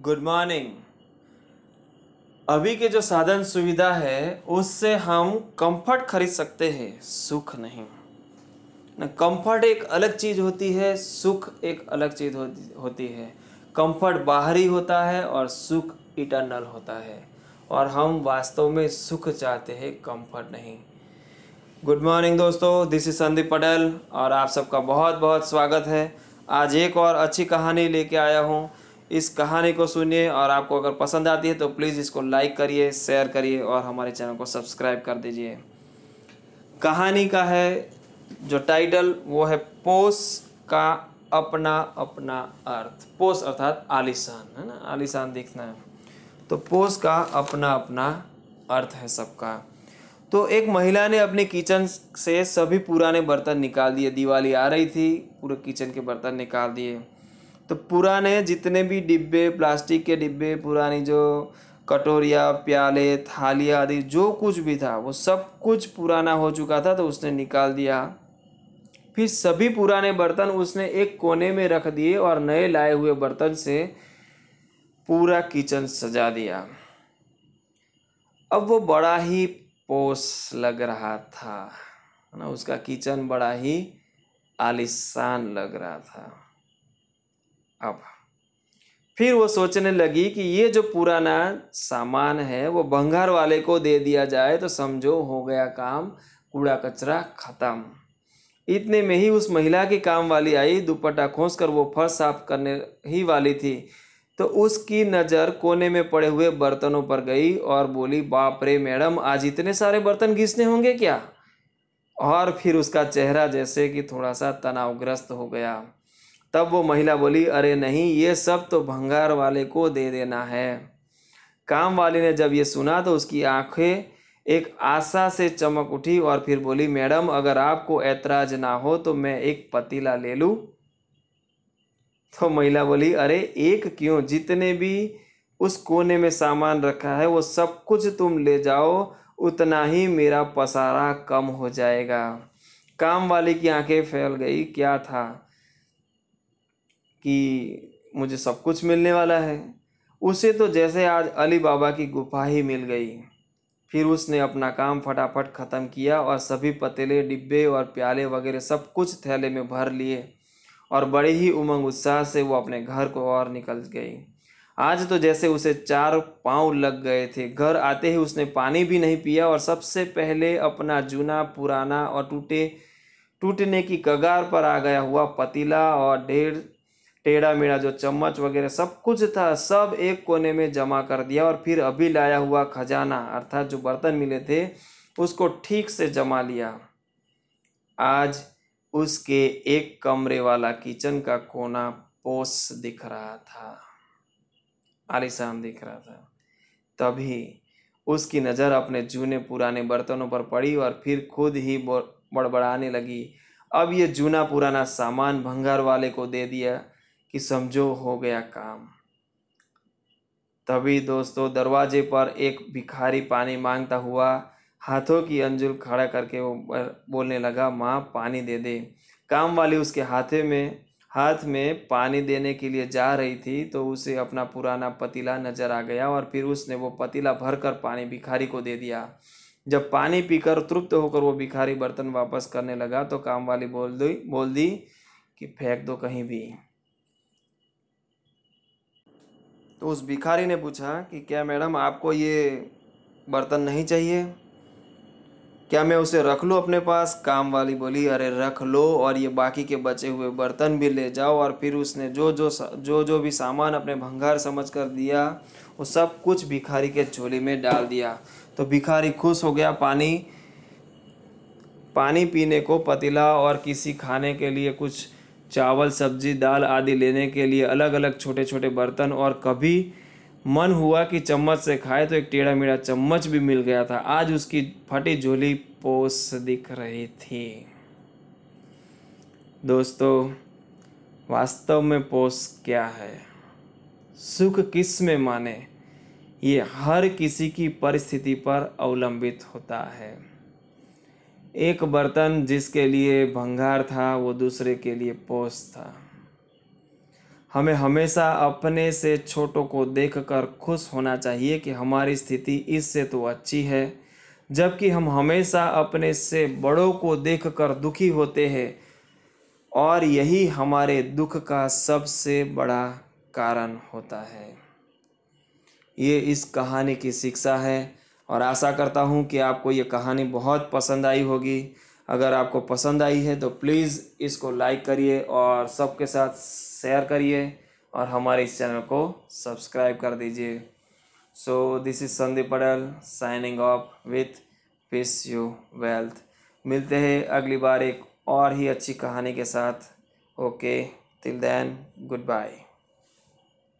Good morning अभी के जो साधन सुविधा है, उससे हम कंफर्ट खरीद सकते हैं, सुख नहीं। ना कंफर्ट एक अलग चीज़ होती है, सुख एक अलग चीज़ होती है। कंफर्ट बाहरी होता है और सुख इटर्नल होता है। और हम वास्तव में सुख चाहते हैं कंफर्ट नहीं। गुड मॉर्निंग दोस्तों दिस इज़ संदीप पटेल और आप सबका बहुत बहुत स्वागत है। आज एक और अच्छी कहानी लेके आया हूँ। इस कहानी को सुनिए और आपको अगर पसंद आती है तो प्लीज़ इसको लाइक करिए, शेयर करिए और हमारे चैनल को सब्सक्राइब कर दीजिए। कहानी का है, जो टाइटल, वो है पोस का अपना अपना अर्थ। पोस अर्थात आलिशान, है ना? आलिशान दिखना है। तो पोस का अपना अपना अर्थ है सबका। तो एक महिला ने अपने किचन से सभी पुराने बर्तन निकाल दिए। दिवाली आ रही थी, पूरे किचन के बर्तन निकाल दिए। तो पुराने जितने भी डिब्बे, प्लास्टिक के डिब्बे, पुरानी जो कटोरिया, प्याले, थालियाँ आदि, जो कुछ भी था, वो सब कुछ पुराना हो चुका था तो उसने निकाल दिया। फिर सभी पुराने बर्तन उसने एक कोने में रख दिए और नए लाए हुए बर्तन से पूरा किचन सजा दिया। अब वो बड़ा ही पोस लग रहा था ना? उसका किचन बड़ा ही आलिशान लग रहा था। अब। फिर वो सोचने लगी कि ये जो पुराना सामान है, वो भंगार वाले को दे दिया जाए तो समझो हो गया काम, कूड़ा कचरा खत्म। इतने में ही उस महिला की काम वाली आई, दुपट्टा खोस कर वो फर्श साफ़ करने ही वाली थी। तो उसकी नज़र कोने में पड़े हुए बर्तनों पर गई और बोली, बाप रे मैडम, आज इतने सारे बर्तन घिसने होंगे क्या? और फिर उसका चेहरा जैसे कि थोड़ा सा तनावग्रस्त हो गया। तब वो महिला बोली, अरे नहीं, ये सब तो भंगार वाले को दे देना है। काम वाले ने जब ये सुना तो उसकी आँखें एक आशा से चमक उठी और फिर बोली, मैडम, अगर आपको ऐतराज ना हो तो मैं एक पतीला ले लूँ। तो महिला बोली, अरे, एक क्यों? जितने भी उस कोने में सामान रखा है, वो सब कुछ तुम ले जाओ, उतना ही मेरा पसारा कम हो जाएगा। काम वाले की आँखें फैल गई, क्या था? कि मुझे सब कुछ मिलने वाला है। उसे तो जैसे आज अली बाबा की गुफा ही मिल गई। फिर उसने अपना काम फटाफट ख़त्म किया और सभी पतीले, डिब्बे और प्याले वगैरह सब कुछ थैले में भर लिए और बड़े ही उमंग उत्साह से वो अपने घर को और निकल गई। आज तो जैसे उसे चार पाँव लग गए थे। घर आते ही उसने पानी भी नहीं पिया और सबसे पहले अपना जूना, पुराना और टूटे, टूटने की कगार पर आ गया हुआ पतीला और ढेर टेढ़ा मेढ़ा जो चम्मच वगैरह सब कुछ था, सब एक कोने में जमा कर दिया और फिर अभी लाया हुआ खजाना, अर्थात जो बर्तन मिले थे, उसको ठीक से जमा लिया। आज उसके एक कमरे वाला किचन का कोना पोस दिख रहा था, आलिशान दिख रहा था। तभी उसकी नज़र अपने जूने पुराने बर्तनों पर पड़ी और फिर खुद ही बड़बड़ाने लगी। अब ये जूना पुराना सामान भंगार वाले को दे दिया। कि समझो हो गया काम। तभी दोस्तों दरवाजे पर एक भिखारी पानी माँगता हुआ हाथों की अंजुल खड़ा करके वो बोलने लगा, माँ, पानी दे दे। काम वाली उसके हाथे में, हाथ में पानी देने के लिए जा रही थी तो उसे अपना पुराना पतीला नज़र आ गया और फिर उसने वो पतीला भर कर पानी भिखारी को दे दिया। जब पानी पीकर तृप्त होकर वो भिखारी बर्तन वापस करने लगा तो काम वाली बोल दी बोल दी कि फेंक दो कहीं भी। तो उस भिखारी ने पूछा कि क्या मैडम आपको ये बर्तन नहीं चाहिए? क्या मैं उसे रख लूँ अपने पास? काम वाली बोली, अरे रख लो और ये बाकी के बचे हुए बर्तन भी ले जाओ। और फिर उसने जो जो जो जो भी सामान अपने भंगार समझ कर दिया, वो सब कुछ भिखारी के झोली में डाल दिया। तो भिखारी खुश हो गया। पानी पानी पीने को पतीला और किसी खाने के लिए कुछ चावल, सब्ज़ी, दाल आदि लेने के लिए अलग अलग छोटे छोटे बर्तन और कभी मन हुआ कि चम्मच से खाए तो एक टेढ़ा मेढ़ा चम्मच भी मिल गया था। आज उसकी फटी झोली पोस दिख रही थी। दोस्तों, वास्तव में पोस क्या है? सुख किसमें माने? ये हर किसी की परिस्थिति पर अवलंबित होता है। एक बर्तन जिसके लिए भंगार था, वो दूसरे के लिए पोस था। हमें हमेशा अपने से छोटों को देखकर खुश होना चाहिए कि हमारी स्थिति इससे तो अच्छी है, जबकि हम हमेशा अपने से बड़ों को देखकर दुखी होते हैं, और यही हमारे दुख का सबसे बड़ा कारण होता है। ये इस कहानी की शिक्षा है। और आशा करता हूँ कि आपको ये कहानी बहुत पसंद आई होगी। अगर आपको पसंद आई है तो प्लीज़ इसको लाइक करिए और सबके साथ शेयर करिए और हमारे इस चैनल को सब्सक्राइब कर दीजिए। So this is Sandeep Patel signing off with peace you wealth मिलते हैं अगली बार एक और ही अच्छी कहानी के साथ। Okay till then goodbye